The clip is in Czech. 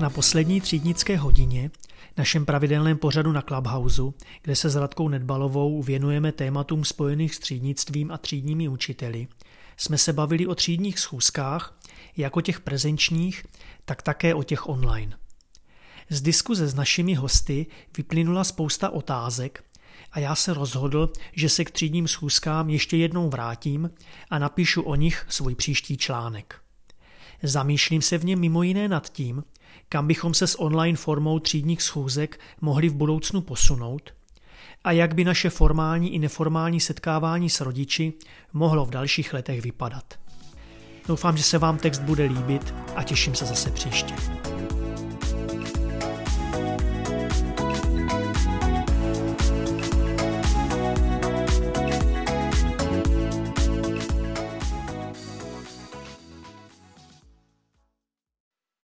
Na poslední třídnické hodině, našem pravidelném pořadu na Clubhouse, kde se s Radkou Nedbalovou věnujeme tématům spojených s třídnictvím a třídními učiteli, jsme se bavili o třídních schůzkách, jak o těch prezenčních, tak také o těch online. Z diskuze s našimi hosty vyplynula spousta otázek a já se rozhodl, že se k třídním schůzkám ještě jednou vrátím a napíšu o nich svůj příští článek. Zamýšlím se v něm mimo jiné nad tím, kam bychom se s online formou třídních schůzek mohli v budoucnu posunout a jak by naše formální i neformální setkávání s rodiči mohlo v dalších letech vypadat. Doufám, že se vám text bude líbit a těším se zase příště.